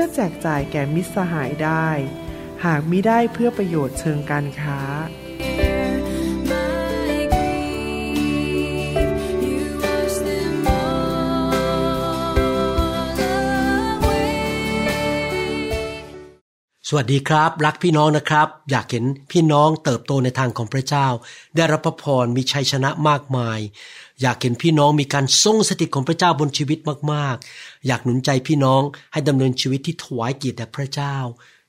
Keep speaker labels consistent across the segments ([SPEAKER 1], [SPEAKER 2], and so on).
[SPEAKER 1] พื่อแจกจ่ายแก่มิตรสหายได้ หากมิได้เพื่อประโยชน์เชิงการค้า
[SPEAKER 2] สวัสดีครับ รักพี่น้องนะครับ อยากเห็นพี่น้องเติบโตในทางของพระเจ้า ได้รับพระพรมีชัยชนะมากมาย อยากเห็นพี่น้องมีการทรงสถิตของพระเจ้าบนชีวิตมากๆ อยากหนุนใจพี่น้องให้ดำเนินชีวิตที่ถวายเกียรติแด่พระเจ้า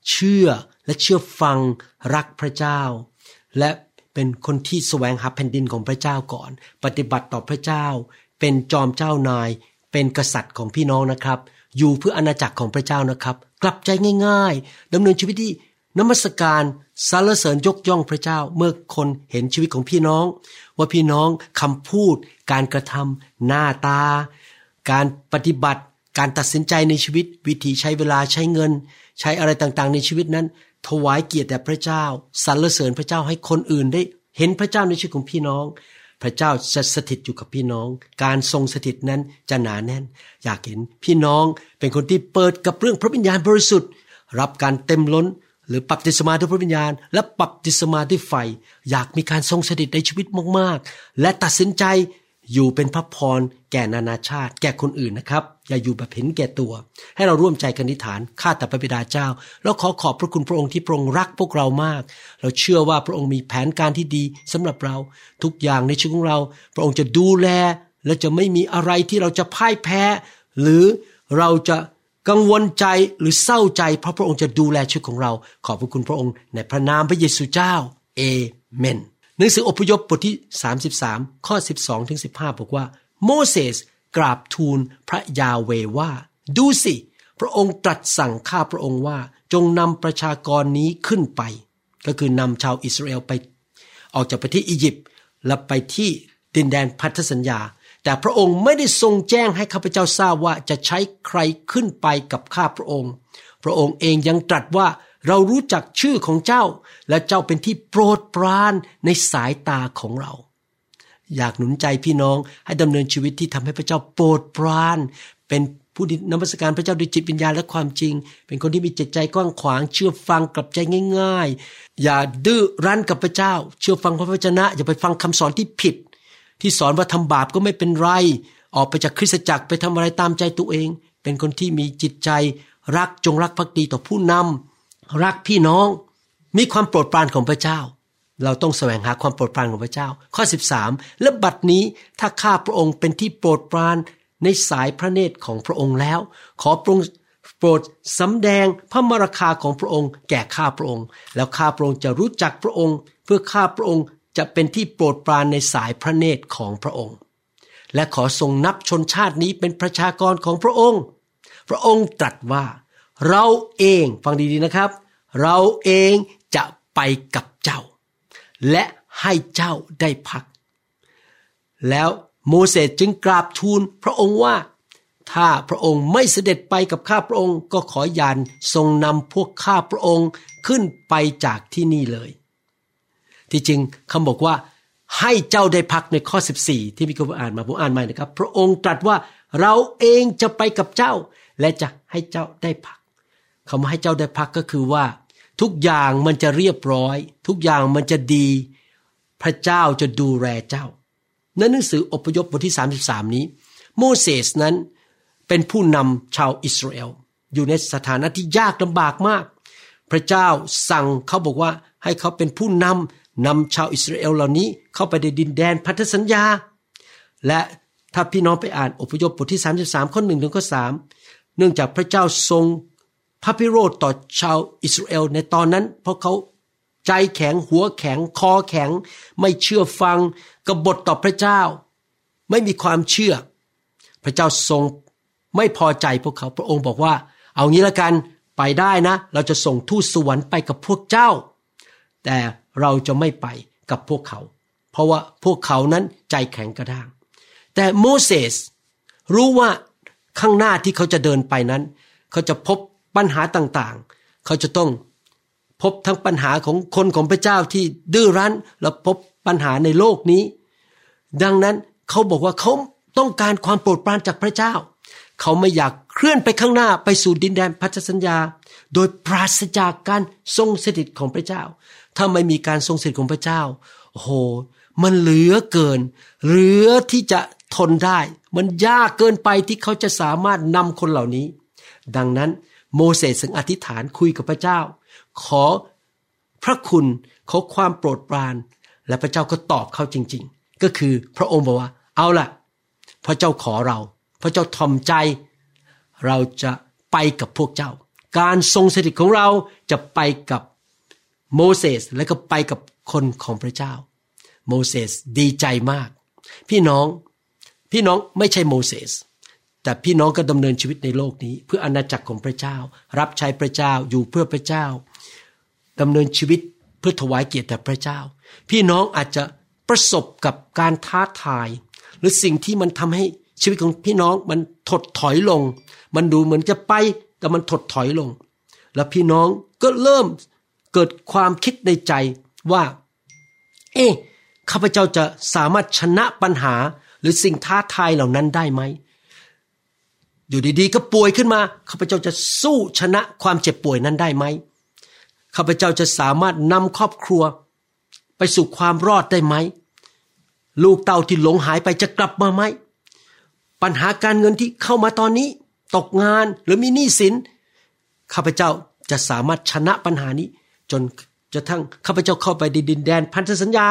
[SPEAKER 2] เชื่อและเชื่อฟังรักพระเจ้า และเป็นคนที่แสวงหาแผ่นดินของพระเจ้าก่อน ปฏิบัติต่อพระเจ้า เป็นจอมเจ้านาย เป็นกษัตริย์ของพี่น้องนะครับ อยู่เพื่ออาณาจักรของพระเจ้านะครับ กลับใจง่าย ๆดำเนินชีวิตที่ นมัสการสรรเสริญยกย่องพระเจ้าเมื่อคนเห็นชีวิตของพี่น้อง ว่าพี่น้องคำพูด การกระทำหน้าตา การปฏิบัติการตัดสินใจในชีวิต วิธีใช้เวลาใช้เงิน ใช้อะไรต่างๆ ในชีวิตนั้น ถวายเกียรติแด่พระเจ้าสรรเสริญพระเจ้าให้คนอื่นได้ เห็นพระเจ้าในชีวิตของพี่น้อง พระเจ้าจะสถิตอยู่กับพี่น้อง การทรงสถิตนั้นจะหนาแน่น อยากเห็นพี่น้องเป็นคนที่เปิดกับเรื่องพระวิญญาณบริสุทธิ์ รับการเต็มล้น หรือปรับติศมาด้วยพระวิญญาณ และปรับติศมาด้วยไฟ อยากมีการทรงสถิตในชีวิตมากๆ และตัดสินใจอยู่เป็นพระพรแก่นานาชาติ แก่คนอื่นนะครับ อย่าอยู่แบบเห็นแก่ตัว ให้เราร่วมใจกันนิฐานข้าแต่พระบิดาเจ้า แล้วขอขอบพระคุณพระองค์ที่พระองค์รักพวกเรามาก เราเชื่อว่าพระองค์มีแผนการที่ดีสำหรับเราทุกอย่างในชีวิตของเรา พระองค์จะดูแลและจะไม่มีอะไรที่เราจะพ่ายแพ้ หรือเราจะ กังวลใจหรือเศร้าใจ เพราะพระองค์จะดูแลชีวิตของเรา ขอบพระคุณพระองค์ในพระนามพระเยซูเจ้าเอเมนหนังสืออพยพบทที่ 33 ข้อ 12ถึง15 บอกว่า โมเสสกราบทูลพระยาเวว่า ดูสิ พระองค์ตรัสสั่งข้าพระองค์ว่า จงนำประชากรนี้ขึ้นไป ก็คือนำชาวอิสราเอลไป ออกจากประเทศอียิปต์และไปที่ดินแดนพันธสัญญา แต่พระองค์ไม่ได้ทรงแจ้งให้ข้าพเจ้าทราบว่าจะใช้ใครขึ้นไปกับข้าพระองค์ พระองค์เองยังตรัสว่าเรารู้จักชื่อของเจ้า และเจ้าเป็นที่โปรดปรานในสายตาของเรา อยากหนุนใจพี่น้องให้ดำเนินชีวิตที่ทำให้พระเจ้าโปรดปราน เป็นผู้นมัสการพระเจ้าด้วยจิตวิญญาณและความจริง เป็นคนที่มีจิตใจกว้างขวางเชื่อฟังกลับใจง่าย ๆ อย่าดื้อรั้นกับพระเจ้า เชื่อฟังพระวจนะ อย่าไปฟังคำสอนที่ผิด ที่สอนว่าทำบาปก็ไม่เป็นไร ออกไปจากคริสตจักรไปทำอะไรตามใจตัวเอง เป็นคนที่มีจิตใจ รักจงรักภักดีต่อผู้นำรักพี่น้อง มีความโปรดปรานของพระเจ้า เราต้องแสวงหาความโปรดปรานของพระเจ้า ข้อ 13 และบัดนี้ถ้าข้าพระองค์เป็นที่โปรดปรานในสายพระเนตรของพระองค์แล้ว ขอพระองค์โปรดสำแดงพระมรคาของพระองค์ แก่ข้าพระองค์ แล้วข้าพระองค์จะรู้จักพระองค์ เพื่อข้าพระองค์ จะเป็นที่โปรดปรานในสายพระเนตรของพระองค์ และขอทรงนับชนชาตินี้เป็นประชากรของพระองค์ พระองค์ตรัสว่า เราเองฟังดีๆนะครับ เราเองจะไปกับเจ้า และให้เจ้าได้พัก แล้วโมเสสจึงกราบทูลพระองค์ว่า ถ้าพระองค์ไม่เสด็จไปกับข้าพระองค์ ก็ขอยานทรงนำพวกข้าพระองค์ขึ้นไปจากที่นี่เลย ที่จริงคำบอกว่าให้เจ้าได้พักในข้อ 14 ที่มีคนอ่านมาผมอ่านใหม่นะครับ พระองค์ตรัสว่าเราเองจะไปกับเจ้า และจะให้เจ้าได้พักคำว่าให้เจ้าได้พักก็คือว่า ทุกอย่างมันจะเรียบร้อย ทุกอย่างมันจะดี พระเจ้าจะดูแลเจ้าในหนังสืออพยพบทที่ 33 นี้ โมเสสนั้นเป็นผู้นำชาวอิสราเอลอยู่ในสถานะที่ยากลำบากมาก พระเจ้าสั่งเขาบอกว่าให้เขาเป็นผู้นำ นำชาวอิสราเอลเหล่านี้เข้าไปในดินแดนพันธสัญญา และถ้าพี่น้องไปอ่านอพยพบทที่ 33 ข้อหนึ่งถึงข้อสเนื่องจากพระเจ้าทรงพระพิโรธต่อชาวอิสราเอลในตอนนั้น เพราะเขาใจแข็งหัวแข็ง คอแข็ง ไม่เชื่อฟังกบฏต่อพระเจ้า ไม่มีความเชื่อ พระเจ้าทรงไม่พอใจพวกเขาพระองค์บอกว่า เอางี้ละกันไปได้นะ เราจะส่งทูตสวรรค์ไปกับพวกเจ้า แต่ เราจะไม่ไปกับพวกเขา เพราะว่าพวกเขานั้นใจแข็งกระด้าง แต่โมเสสรู้ว่าข้างหน้าที่เขาจะเดินไปนั้น เขาจะพบปัญหาต่างๆ เขาจะต้องพบทั้งปัญหาของคนของพระเจ้าที่ดื้อรั้นและพบปัญหาในโลกนี้ ดังนั้นเขาบอกว่าเขาต้องการความโปรดปรานจากพระเจ้า เขาไม่อยากเคลื่อนไปข้างหน้าไปสู่ดินแดนพันธสัญญา โดยปราศจากการทรงสถิตของพระเจ้า ถ้าไม่มีการทรงสถิตของพระเจ้าโอ้โห มันเหลือเกิน เหลือที่จะทนได้ มันยากเกินไปที่เขาจะสามารถนำคนเหล่านี้ ดังนั้นโมเสสสึงอธิษฐานคุยกับพระเจ้า ขอพระคุณขอความโปรดปราน และพระเจ้าก็ตอบเขาจริง ๆ ก็คือพระองค์บอกว่า เอาล่ะ พระเจ้าขอเรา พระเจ้าทอมใจ เราจะไปกับพวกเจ้า การทรงสถิตของเราจะไปกับ โมเสสและก็ไปกับคนของพระเจ้า โมเสสดีใจมาก พี่น้องพี่น้องไม่ใช่โมเสสแต่พี่น้องก็ดำเนินชีวิตในโลกนี้ เพื่ออาณาจักรของพระเจ้า รับใช้พระเจ้าอยู่เพื่อพระเจ้าดำเนินชีวิตเพื่อถวายเกียรติแด่พระเจ้า พี่น้องอาจจะประสบกับการท้าทาย หรือสิ่งที่มันทำให้ชีวิตของพี่น้องมันถดถอยลง มันดูเหมือนจะไปแต่มันถดถอยลง แล้วพี่น้องก็เริ่ม เกิดความคิดในใจว่า เอ๊ะข้าพเจ้าจะสามารถชนะปัญหาหรือสิ่งท้าทายเหล่านั้นได้ไหม อยู่ดีๆ ก็ป่วยขึ้นมาข้าพเจ้าจะสู้ชนะความเจ็บป่วยนั้นได้ไหมข้าพเจ้าจะสามารถนำครอบครัว ไปสู่ความรอดได้ไหม ลูกเต่าที่หลงหายไปจะกลับมาไหม ปัญหาการเงินที่เข้ามาตอนนี้ ตกงานหรือมีหนี้สินข้าพเจ้าจะสามารถชนะปัญหานี้ จนจะทั้งข้าพเจ้าเข้าไปดินแดนพันธสัญญา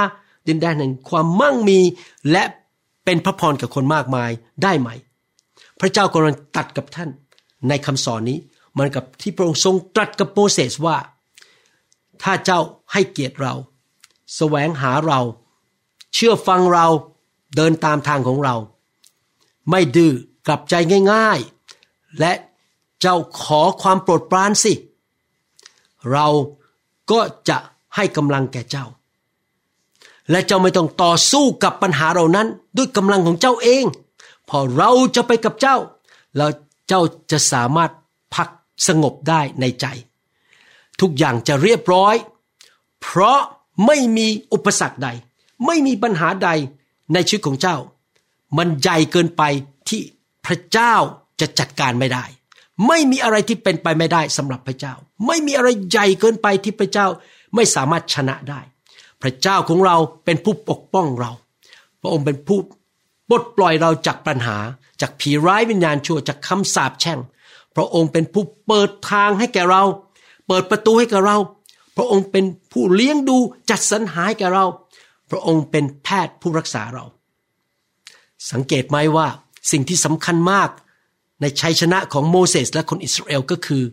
[SPEAKER 2] ดินแดนแห่งความมั่งมีและเป็นพระพรกับคนมากมายได้ไหม พระเจ้ากำลังตัดกับท่านในคำสอนนี้มันกับที่พระองค์ทรงตรัสกับโมเสสว่า ถ้าเจ้าให้เกียรติเราแสวงหาเรา เชื่อฟังเราเดินตามทางของเรา ไม่ดื้อกลับใจง่าย ๆ และเจ้าขอความโปรดปรานสิ เรา ก็จะให้กำลังแก่เจ้า และเจ้าไม่ต้องต่อสู้กับปัญหาเหล่านั้นด้วยกำลังของเจ้าเอง พอเราจะไปกับเจ้า แล้วเจ้าจะสามารถพักสงบได้ในใจ ทุกอย่างจะเรียบร้อย เพราะไม่มีอุปสรรคใด ไม่มีปัญหาใดในชีวิตของเจ้า มันใหญ่เกินไปที่พระเจ้าจะจัดการไม่ได้ ไม่มีอะไรที่เป็นไปไม่ได้สำหรับพระเจ้า ไม่มีอะไรใหญ่เกินไปที่พระเจ้าไม่สามารถชนะได้ พระเจ้าของเราเป็นผู้ปกป้องเรา พระองค์เป็นผู้ปลดปล่อยเราจากปัญหา จากผีร้ายวิญญาณชั่วจากคำสาปแช่ง พระองค์เป็นผู้เปิดทางให้แก่เรา เปิดประตูให้แกับเรา พระองค์เป็นผู้เลี้ยงดูจัดสรรหาให้แก่เรา พระองค์เป็นแพทย์ผู้รักษาเรา สังเกตไหมว่าสิ่งที่สำคัญมาก ในชัยชนะของโมเสสและคนอิสราเอลก็คือ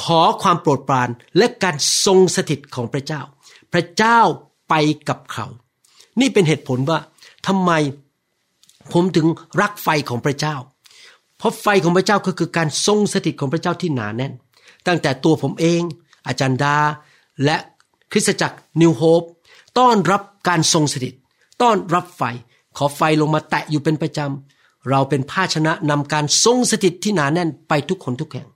[SPEAKER 2] ขอความโปรดปรานและการทรงสถิตของพระเจ้า พระเจ้าไปกับเขา นี่เป็นเหตุผลว่าทำไมผมถึงรักไฟของพระเจ้า เพราะไฟของพระเจ้าก็คือการทรงสถิตของพระเจ้าที่หนาแน่น ตั้งแต่ตัวผมเอง อาจารย์ดา และคริสตจักรนิวโฮปต้อนรับการทรงสถิต ต้อนรับไฟ ขอไฟลงมาแตะอยู่เป็นประจำ เราเป็นภาชนะนำการทรงสถิตที่หนาแน่นไปทุกคนทุกแห่ง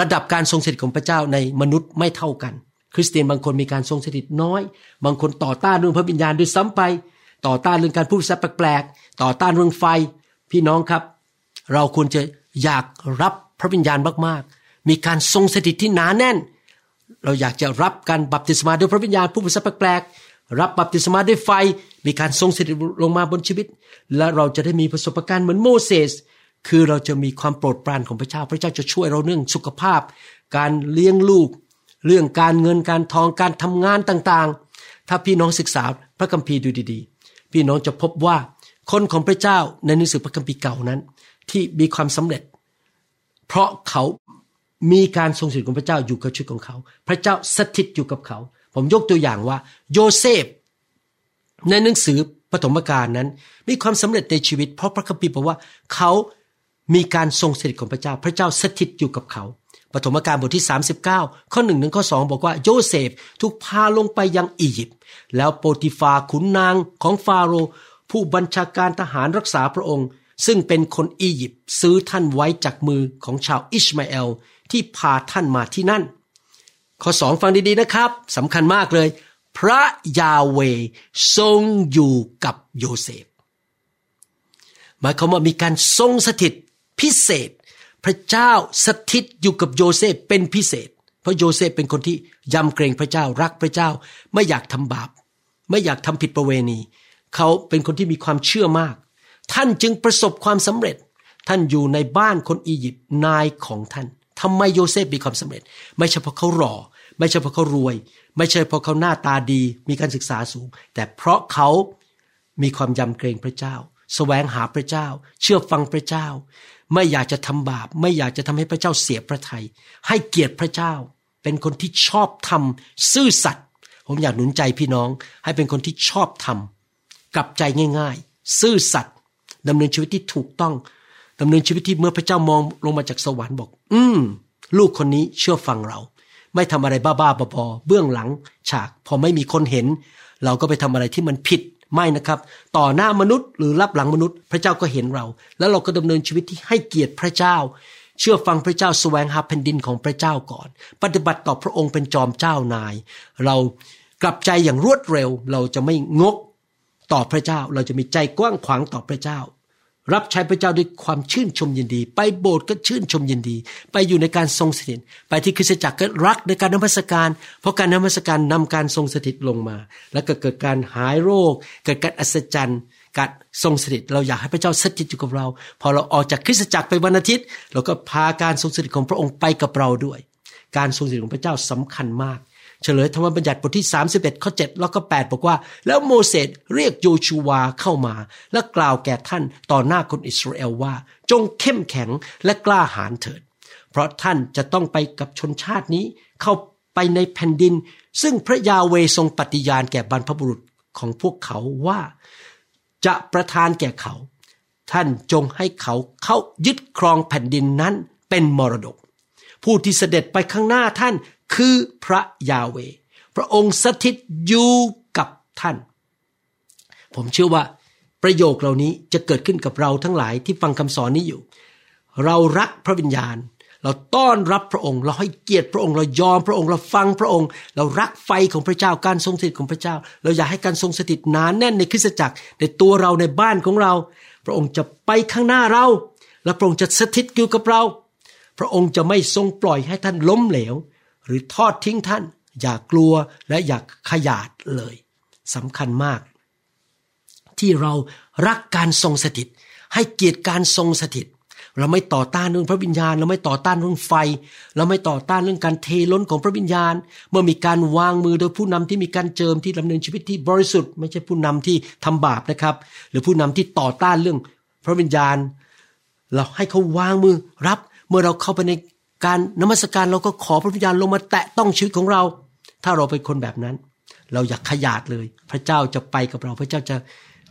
[SPEAKER 2] ระดับการทรงสถิตของพระเจ้าในมนุษย์ไม่เท่ากัน คริสเตียนบางคนมีการทรงสถิตน้อย บางคนต่อต้านเรื่องพระวิญญาณด้วยซ้ำไป ต่อต้านเรื่องการพูดภาษาแปลกๆต่อต้านเรื่องไฟ พี่น้องครับ เราควรจะอยากรับพระวิญญาณมากๆ มีการทรงสถิตที่หนาแน่น เราอยากจะรับการบัพติศมาด้วยพระวิญญาณผู้ประเสริฐแปลกๆ รับบัพติศมาด้วยไฟ มีการทรงสถิตลงมาบนชีวิต และเราจะได้มีประสบการณ์เหมือนโมเสสคือเราจะมีความโปรดปรานของพระเจ้า พระเจ้าจะช่วยเราเรื่องสุขภาพ การเลี้ยงลูก เรื่องการเงินการทองการทำงานต่างๆ ถ้าพี่น้องศึกษาพระคัมภีร์ดูดีๆ พี่น้องจะพบว่าคนของพระเจ้าในหนังสือพระคัมภีร์เก่านั้น ที่มีความสำเร็จ เพราะเขามีการทรงสถิตของพระเจ้าอยู่กับชีวิตของเขา พระเจ้าสถิตอยู่กับเขา ผมยกตัวอย่างว่า โยเซฟ ในหนังสือปฐมกาลนั้น มีความสำเร็จในชีวิต เพราะพระคัมภีร์บอกว่าเขามีการทรงสถิตของพระเจ้า พระเจ้าสถิตอยู่กับเขาปฐมกาลบทที่ 39 ข้อหนึ่งถึงข้อสองบอกว่าโยเซฟถูกพาลงไปยังอียิปต์แล้วโปติฟาขุนนางของฟาโรห์ผู้บัญชาการทหารรักษาพระองค์ ซึ่งเป็นคนอียิปต์ซื้อท่านไว้จากมือของชาวอิชมาเอลที่พาท่านมาที่นั่น ข้อสองฟังดีๆนะครับสำคัญมากเลย พระยาห์เวห์ทรงอยู่กับโยเซฟหมายความว่ามีการทรงสถิตพิเศษ พระเจ้าสถิตอยู่กับโยเซฟเป็นพิเศษ เพราะโยเซฟเป็นคนที่ยำเกรงพระเจ้ารักพระเจ้า ไม่อยากทำบาป ไม่อยากทำผิดประเวณี เขาเป็นคนที่มีความเชื่อมาก ท่านจึงประสบความสำเร็จ ท่านอยู่ในบ้านคนอียิปต์นายของท่าน ทำไมโยเซฟมีความสำเร็จ ไม่ใช่เพราะเขาหล่อไม่ใช่เพราะเขารวย ไม่ใช่เพราะเขาหน้าตาดี มีการศึกษาสูง แต่เพราะเขามีความยำเกรงพระเจ้าแสวงหาพระเจ้า เชื่อฟังพระเจ้า ไม่อยากจะทำบาป ไม่อยากจะทำให้พระเจ้าเสียพระทยัยให้เกียรติพระเจ้า เป็นคนที่ชอบทำซื่อสัตย์ผมอยากหนุนใจพี่น้อง ให้เป็นคนที่ชอบทำกลับใจง่าย ๆ ซื่อสัตย์ดำเนินชีวิตที่ถูกต้อง ดำเนินชีวิตที่เมื่อพระเจ้ามองลงมาจากสวรรค์บอก อืม ลูกคนนี้เชื่อฟังเรา ไม่ทำอะไรบ้าๆบอๆเบื้องหลัง ฉากพอไม่มีคนเห็น เราก็ไปทำอะไรที่มันผิดไม่นะครับ ต่อหน้ามนุษย์หรือรับหลังมนุษย์ พระเจ้าก็เห็นเรา แล้วเราก็ดำเนินชีวิตที่ให้เกียรติพระเจ้า เชื่อฟังพระเจ้าแสวงหาแผ่นดินของพระเจ้าก่อน ปฏิบัติต่อพระองค์เป็นจอมเจ้านาย เรากลับใจอย่างรวดเร็ว เราจะไม่งกต่อพระเจ้า เราจะมีใจกว้างขวางต่อพระเจ้า รับใช้พระเจ้าด้วยความชื่นชมยินดี ไปโบสถ์ก็ชื่นชมยินดี ไปอยู่ในการทรงสถิต ไปที่คริสตจักรก็รักในการนมัสการ เพราะการนมัสการนำการทรงสถิตลงมา แล้วก็เกิดการหายโรค เกิดการอัศจรรย์ การทรงสถิต เราอยากให้พระเจ้าสถิตอยู่กับเรา พอเราออกจากคริสตจักรไปวันอาทิตย์ เราก็พาการทรงสถิตของพระองค์ไปกับเราด้วย การทรงสถิตของพระเจ้าสำคัญมาก เฉลยธรรมบัญญัติบทที่ 31 ข้อ 7 แล้วก็ 8 บอกว่า แล้วโมเสสเรียกโยชูวาเข้ามา และกล่าวแก่ท่านต่อหน้าคนอิสราเอลว่า จงเข้มแข็งและกล้าหาญเถิด เพราะท่านจะต้องไปกับชนชาตินี้เข้าไปในแผ่นดิน ซึ่งพระยาเวทรงปฏิญาณแก่บรรพบุรุษของพวกเขาว่า จะประทานแก่เขา ท่านจงให้เขาเข้ายึดครองแผ่นดินนั้นเป็นมรดก ผู้ที่เสด็จไปข้างหน้าท่าน คือพระยาเว พระองค์สถิตอยู่กับท่าน ผมเชื่อว่าประโยคเหล่านี้จะเกิดขึ้นกับเราทั้งหลายที่ฟังคำสอนนี้อยู่ เรารักพระวิญญาณ เราต้อนรับพระองค์ เราให้เกียรติพระองค์ เรายอมพระองค์ เราฟังพระองค์ เรารักไฟของพระเจ้า การทรงสถิตของพระเจ้า เราอยากให้การทรงสถิตหนานแน่นในคริสตจักร ในตัวเราในบ้านของเรา พระองค์จะไปข้างหน้าเรา และพระองค์จะสถิตอยู่กับเรา พระองค์จะไม่ทรงปล่อยให้ท่านล้มเหลว หรือทอดทิ้งท่าน อย่ากลัวและอย่าขยาดเลยสำคัญมาก ที่เรารักการทรงสถิต ให้เกียรติการทรงสถิต เราไม่ต่อต้านเรื่องพระวิญญาณ เราไม่ต่อต้านเรื่องไฟ เราไม่ต่อต้านเรื่องการเทล้นของพระวิญญาณ เมื่อมีการวางมือโดยผู้นำที่มีการเจิมที่ดำเนินชีวิตที่บริสุทธิ์ไม่ใช่ผู้นำที่ทำบาปนะครับ หรือผู้นำที่ต่อต้านเรื่องพระวิญญาณ เราให้เขาวางมือรับเมื่อเราเข้าไปใน การนมัสการเราก็ขอพระวิญญาณลงมาแตะต้องชีวิตของเรา ถ้าเราเป็นคนแบบนั้น เราอยากขยาดเลย พระเจ้าจะไปกับเรา พระเจ้าจะ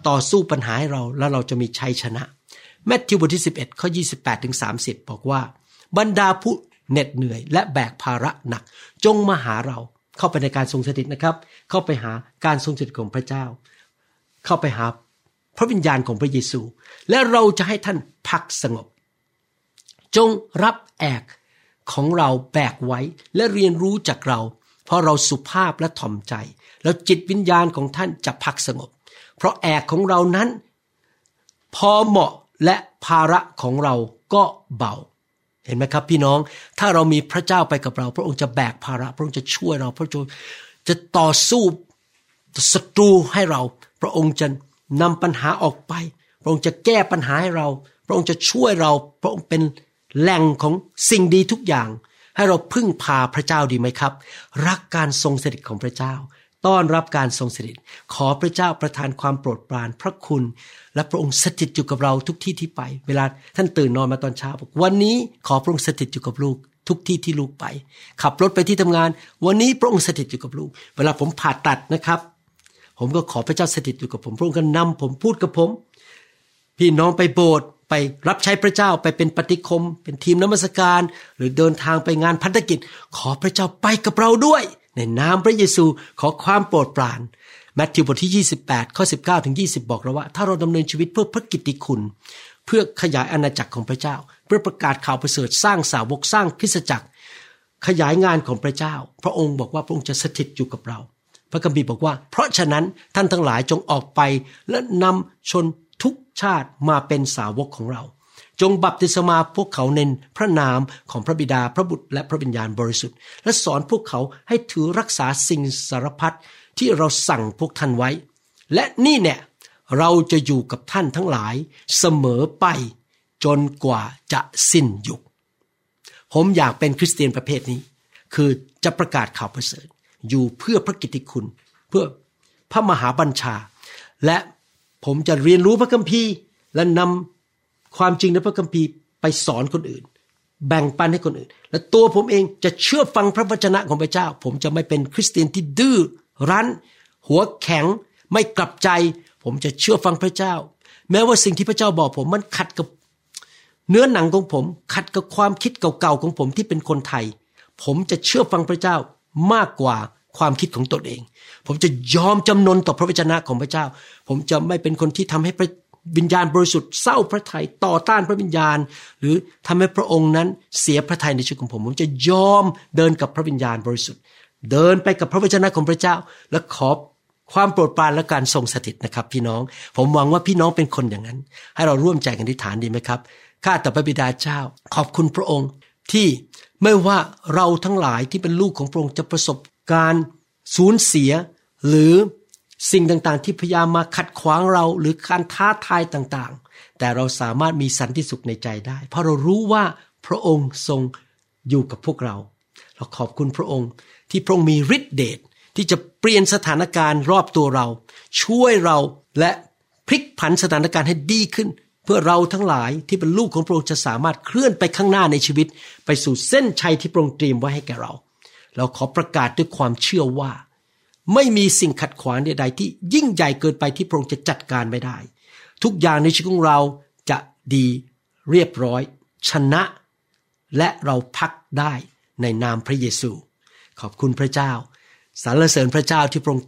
[SPEAKER 2] ต่อสู้ปัญหาให้เรา แล้วเราจะมีชัยชนะแมทธิวบทที่ 11ข้อ28ถึง30 บอกว่า บรรดาผู้เหน็ดเหนื่อย และแบกภาระหนัก จงมาหาเราเข้าไปในการทรงสถิตนะครับ เข้าไปหาการทรงสถิตของพระเจ้า เข้าไปหาพระวิญญาณของพระเยซู และเราจะให้ท่านพักสงบ จงรับแอก ของเราแบกไว้และเรียนรู้จากเรา เพราะเราสุภาพและถ่อมใจ แล้วจิตวิญญาณของท่านจะพักสงบ เพราะแอกของเรานั้น พอเหมาะและภาระของเราก็เบา เห็นไหมครับ พี่น้องถ้าเรามีพระเจ้าไปกับเรา พระองค์จะแบกภาระ พระองค์จะช่วยเรา พระองค์จะต่อสู้ศัตรูให้เรา พระองค์จะนำปัญหาออกไป พระองค์จะแก้ปัญหาให้เรา พระองค์จะช่วยเรา พระองค์เป็น แหล่งของสิ่งดีทุกอย่าง ให้เราพึ่งพาพระเจ้าดีไหมครับ รักการทรงสถิตของพระเจ้า ต้อนรับการทรงสถิต ขอพระเจ้าประทานความโปรดปรานพระคุณ และพระองค์สถิตอยู่กับเราทุกที่ที่ไป เวลาท่านตื่นนอนมาตอนเช้าบอกวันนี้ขอพระองค์สถิตอยู่กับลูกทุกที่ที่ลูกไป ขับรถไปที่ทำงาน วันนี้พระองค์สถิตอยู่กับลูก เวลาผมผ่าตัดนะครับ ผมก็ขอพระเจ้าสถิตอยู่กับผม พระองค์ก็นำผมพูดกับผม พี่น้องไปโบสถ์ ไปรับใช้พระเจ้าไปเป็นปฏิคม เป็นทีมนมัสการ หรือเดินทางไปงานพันธกิจ ขอพระเจ้าไปกับเราด้วย ในนามพระเยซูขอความโปรดปรานแมทธิวบทที่ 28 ข้อ 19 ถึง 20 บอกเราว่า ถ้าเราดำเนินชีวิตเพื่อพระกิตติคุณ เพื่อขยายอาณาจักรของพระเจ้า เพื่อประกาศข่าวประเสริฐสร้างสาวกสร้างคริสตจักร ขยายงานของพระเจ้า พระองค์บอกว่าพระองค์จะสถิตอยู่กับเรา พระคัมภีร์บอกว่า เพราะฉะนั้นท่านทั้งหลายจงออกไปและนำชน ชาติมาเป็นสาวกของเรา จงบัพติศมาพวกเขาในพระนามของพระบิดาพระบุตรและพระวิญญาณบริสุทธิ์ และสอนพวกเขาให้ถือรักษาสิ่งสารพัดที่เราสั่งพวกท่านไว้ และนี่เนี่ยเราจะอยู่กับท่านทั้งหลายเสมอไปจนกว่าจะสิ้นยุค ผมอยากเป็นคริสเตียนประเภทนี้ คือจะประกาศข่าวประเสริฐ อยู่เพื่อพระกิตติคุณ เพื่อพระมหาบัญชา และ ผมจะเรียนรู้พระคัมภีร์ และนำความจริงในพระคัมภีร์ไปสอนคนอื่น แบ่งปันให้คนอื่น และตัวผมเองจะเชื่อฟังพระวจนะของพระเจ้า ผมจะไม่เป็นคริสเตียนที่ดื้อรั้น หัวแข็งไม่กลับใจ ผมจะเชื่อฟังพระเจ้า แม้ว่าสิ่งที่พระเจ้าบอกผมมันขัดกับเนื้อหนังของผม ขัดกับความคิดเก่าๆของผมที่เป็นคนไทย ผมจะเชื่อฟังพระเจ้ามากกว่า ความคิดของตนเอง ผมจะยอมจำนนต่อพระวจนะของพระเจ้า ผมจะไม่เป็นคนที่ทำให้พระวิญญาณบริสุทธิ์เศร้าพระทัยต่อต้านพระวิญญาณ หรือทำให้พระองค์นั้นเสียพระทัยในชีวิตของผม ผมจะยอมเดินกับพระวิญญาณบริสุทธิ์ เดินไปกับพระวจนะของพระเจ้า และขอความโปรดปรานและการทรงสถิตนะครับ พี่น้อง ผมหวังว่าพี่น้องเป็นคนอย่างนั้น ให้เราร่วมใจกันอธิษฐานดีไหมครับข้าแต่พระบิดาเจ้า ขอบคุณพระองค์ที่ไม่ว่าเราทั้งหลายที่เป็นลูกของพระองค์จะประสบ การสูญเสีย หรือสิ่งต่างๆ ที่พยายามมาขัดขวางเราหรือการท้าทายต่างๆ แต่เราสามารถมีสันติสุขในใจได้ เพราะเรารู้ว่าพระองค์ทรงอยู่กับพวกเรา เราขอบคุณพระองค์ที่พระองค์มีฤทธิเดชที่จะเปลี่ยนสถานการณ์รอบตัวเรา ช่วยเราและพลิกผันสถานการณ์ให้ดีขึ้น เพื่อเราทั้งหลายที่เป็นลูกของพระองค์จะสามารถเคลื่อนไปข้างหน้าในชีวิต ไปสู่เส้นชัยที่พระองค์เตรียมไว้ให้แก่เรา เราขอประกาศด้วยความเชื่อว่า ไม่มีสิ่งขัดขวางใดๆที่ยิ่งใหญ่เกินไปที่พระองค์จะจัดการไม่ได้ ทุกอย่างในชีวิตของเราจะดีเรียบร้อย ชนะ และเราพักได้ในนามพระเยซู ขอบคุณพระเจ้าสรรเสริญพระเจ้าที่พระองค์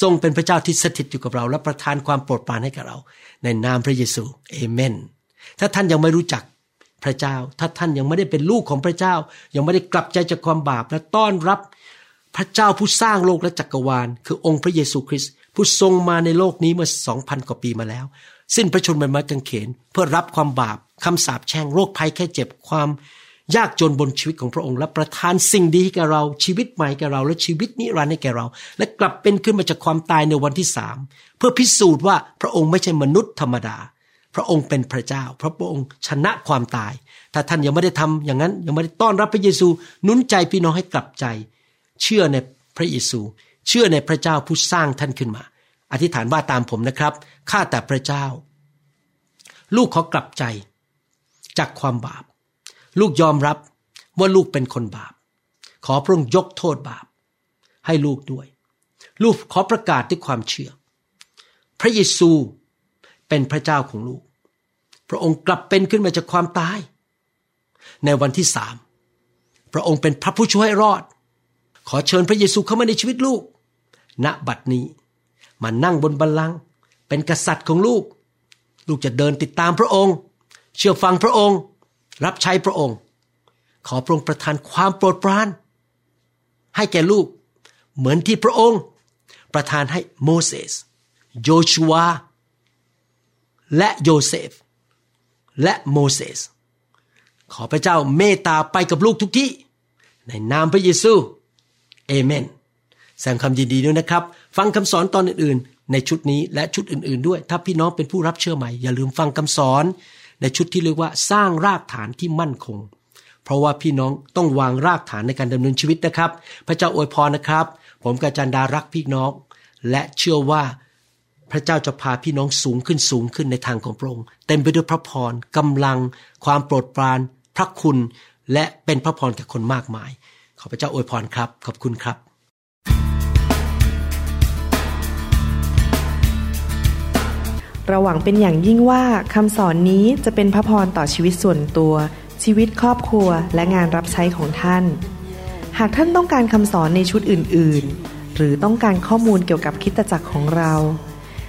[SPEAKER 2] ทรงเป็นพระเจ้าที่สถิตอยู่กับเรา และประทานความโปรดปรานให้กับเรา ในนามพระเยซูเอเมน ถ้าท่านยังไม่รู้จัก พระเจ้า ถ้าท่านยังไม่ได้เป็นลูกของพระเจ้า ยังไม่ได้กลับใจจากความบาปและต้อนรับพระเจ้าผู้สร้างโลกและจักรวาล คือองค์พระเยซูคริสต์ผู้ทรงมาในโลกนี้เมื่อสองพันกว่าปีมาแล้ว สิ้นพระชนม์บนไม้กางเขน เพื่อรับความบาปคำสาปแช่งโรคภัยแค่เจ็บความยากจนบนชีวิตของพระองค์ และประทานสิ่งดีให้แก่เราชีวิตใหม่แก่เรา และชีวิตนิรันดร์ให้แก่เรา และกลับเป็นขึ้นมาจากความตายในวันที่สามเพื่อพิสูจน์ว่าพระองค์ไม่ใช่มนุษย์ธรรมดา พระองค์เป็นพระเจ้า พระองค์ชนะความตาย ถ้าท่านยังไม่ได้ทำอย่างนั้น ยังไม่ได้ต้อนรับพระเยซูนุนใจพี่น้องให้กลับใจ เชื่อในพระเยซู เชื่อในพระเจ้าผู้สร้างท่านขึ้นมา อธิษฐานว่าตามผมนะครับข้าแต่พระเจ้า ลูกขอกลับใจ จากความบาป ลูกยอมรับว่าลูกเป็นคนบาป ขอพระองค์ยกโทษบาป ให้ลูกด้วย ลูกขอประกาศด้วยความเชื่อ พระเยซูเป็นพระเจ้าของลูก พระองค์กลับเป็นขึ้นมาจากความตาย ในวันที่สามพระองค์เป็นพระผู้ช่วยรอด ขอเชิญพระเยซูเข้ามาในชีวิตลูก ณบัดนี้มานั่งบนบัลลังก์เป็นกษัตริย์ของลูก ลูกจะเดินติดตามพระองค์ เชื่อฟังพระองค์ รับใช้พระองค์ ขอพระองค์ประทานความโปรดปราน ให้แก่ลูกเหมือนที่พระองค์ ประทานให้โมเสสโยชูวาและโยเซฟ และโมเสส ขอพระเจ้าเมตตาไปกับลูกทุกที่ ในนามพระเยซู เอเมน แสดงคำยินดีด้วยนะครับ ฟังคำสอนตอนอื่นๆ ในชุดนี้และชุดอื่นๆด้วย ถ้าพี่น้องเป็นผู้รับเชื่อใหม่ อย่าลืมฟังคำสอน ในชุดที่เรียกว่าสร้างรากฐานที่มั่นคง เพราะว่าพี่น้องต้องวางรากฐานในการดำเนินชีวิตนะครับ พระเจ้าอวยพรนะครับ ผมกาจันดารักพี่น้อง และเชื่อว่า พระเจ้าจะพาพี่น้องสูงขึ้นสูงขึ้นในทางของพระองค์เต็มไปด้วยพระพรกำลัง ความโปรดปราน พระคุณ และเป็นพระพรแก่คนมากมาย ขอพระเจ้าอวยพรครับ ขอบคุณครับ
[SPEAKER 1] เราหวังเป็นอย่างยิ่งว่าคำสอนนี้จะเป็นพระพรต่อชีวิตส่วนตัว ชีวิตครอบครัวและงานรับใช้ของท่าน หากท่านต้องการคำสอนในชุดอื่น ๆ หรือต้องการข้อมูลเกี่ยวกับคริสตจักรของเรา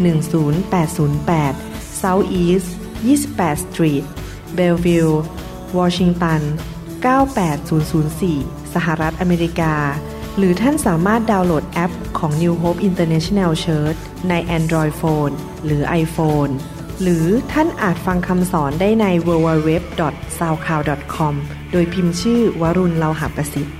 [SPEAKER 1] 10808 South East 28 Street Bellevue Washington 98004 สหรัฐอเมริกา หรือท่านสามารถดาวน์โหลดแอปของ New Hope International Church ใน Android Phone หรือ iPhone หรือท่านอาจฟังคำสอนได้ใน www.soundcloud.com โดยพิมพ์ชื่อวรุณเลาหะประสิทธิ์